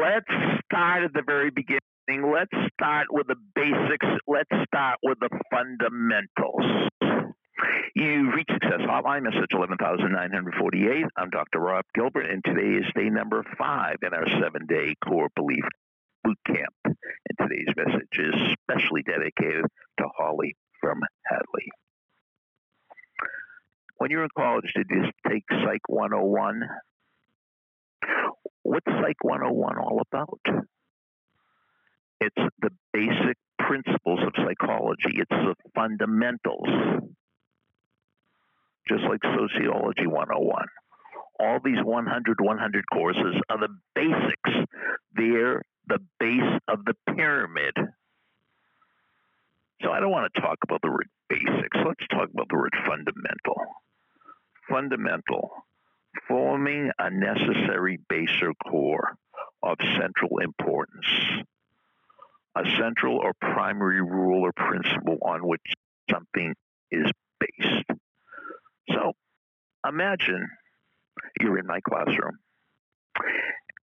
let's start at the very beginning. Let's start with the basics. Let's start with the fundamentals. You reach Success Hotline, message 11,948. I'm Dr. Rob Gilbert, and today is day number five in our seven day core belief boot camp. And today's message is specially dedicated to Holly from Hadley. When you were in college, did you take Psych 101? Psych 101 all about? It's the basic principles of psychology, it's the fundamentals, just like Sociology 101. All these 100 100 courses are the basics. They're the base of the pyramid. So I don't want to talk about the word basics. Let's talk about the word fundamental. Fundamental forming a necessary base or core of central importance, a central or primary rule or principle on which something is based. So imagine you're in my classroom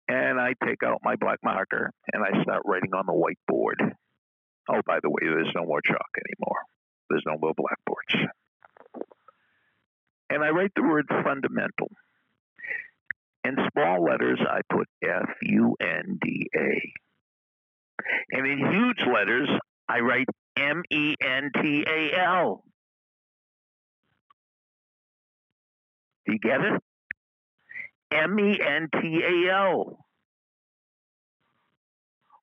and I take out my black marker and I start writing on the whiteboard. Oh, by the way, there's no more chalk anymore. There's no more blackboards. And I write the word fundamental. In small letters, I put F U N D A. And in huge letters, I write M E N T A L. Do you get it? M E N T A L.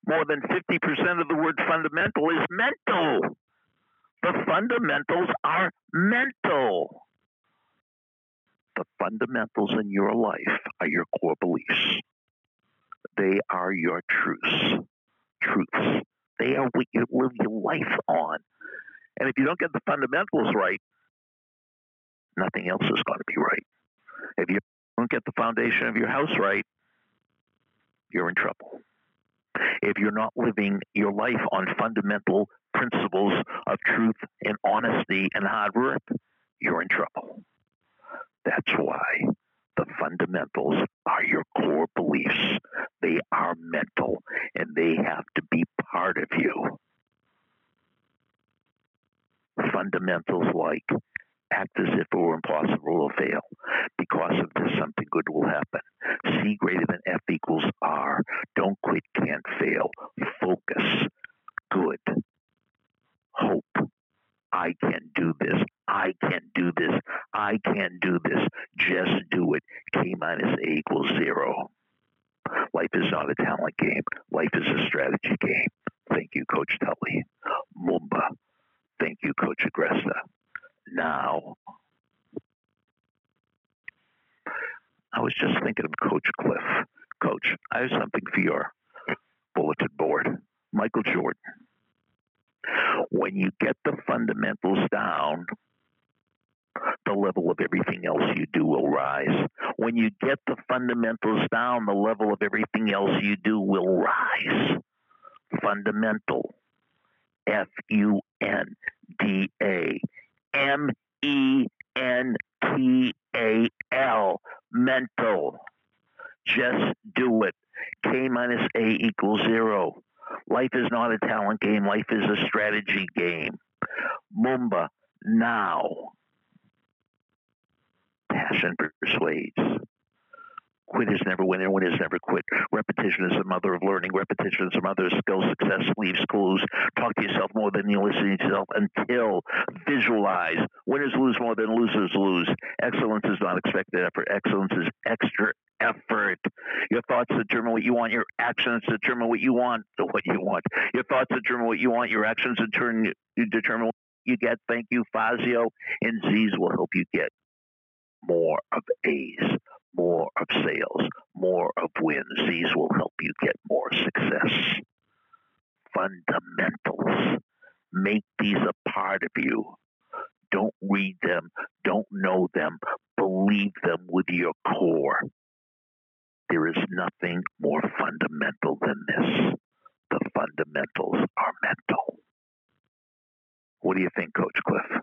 More than 50% of the word fundamental is mental. The fundamentals are mental the fundamentals in your life are your core beliefs. They are your truths. Truths. They are what you live your life on. And if you don't get the fundamentals right, nothing else is going to be right. If you don't get the foundation of your house right, you're in trouble. If you're not living your life on fundamental principles of truth and honesty and hard work, you're in trouble. That's why the fundamentals are your core beliefs. They are mental and they have to be part of you. Fundamentals like act as if it were impossible to fail. Because of this, something good will happen. C greater than F equals R. Don't quit, can't fail. Focus. Good. Hope. I can do this. I can do this. I can't do this. Just do it. K minus A equals zero. Life is not a talent game. Life is a strategy game. Thank you, Coach Tully. Mamba. Thank you, Coach Agresta. Now, I was just thinking of Coach Cliff. Coach, I have something for your bulletin board. Michael Jordan. When you get the fundamentals down, level of everything else you do will rise. When you get the fundamentals down, the level of everything else you do will rise. Fundamental. F U N D A M E N T A L. Mental. Just do it. K minus A equals zero. Life is not a talent game. Life is a strategy game. Mamba, now. Passion persuades. Quitters never win and winners never quit. Repetition is the mother of learning. Repetition is the mother of skill. Success leaves clues. Talk to yourself more than you listen to yourself until visualize. Winners lose more than losers lose. Excellence is not expected effort. Excellence is extra effort. Your thoughts determine what you want. Your actions determine what you want. What you want. Your thoughts determine what you want. Your actions determine determine what you get. Thank you, Fazio. And Z's will help you get more of A's, more of sales, more of wins. These will help you get more success. Fundamentals. Make these a part of you. Don't read them. Don't know them. Believe them with your core. There is nothing more fundamental than this. The fundamentals are mental. What do you think, Coach Cliff?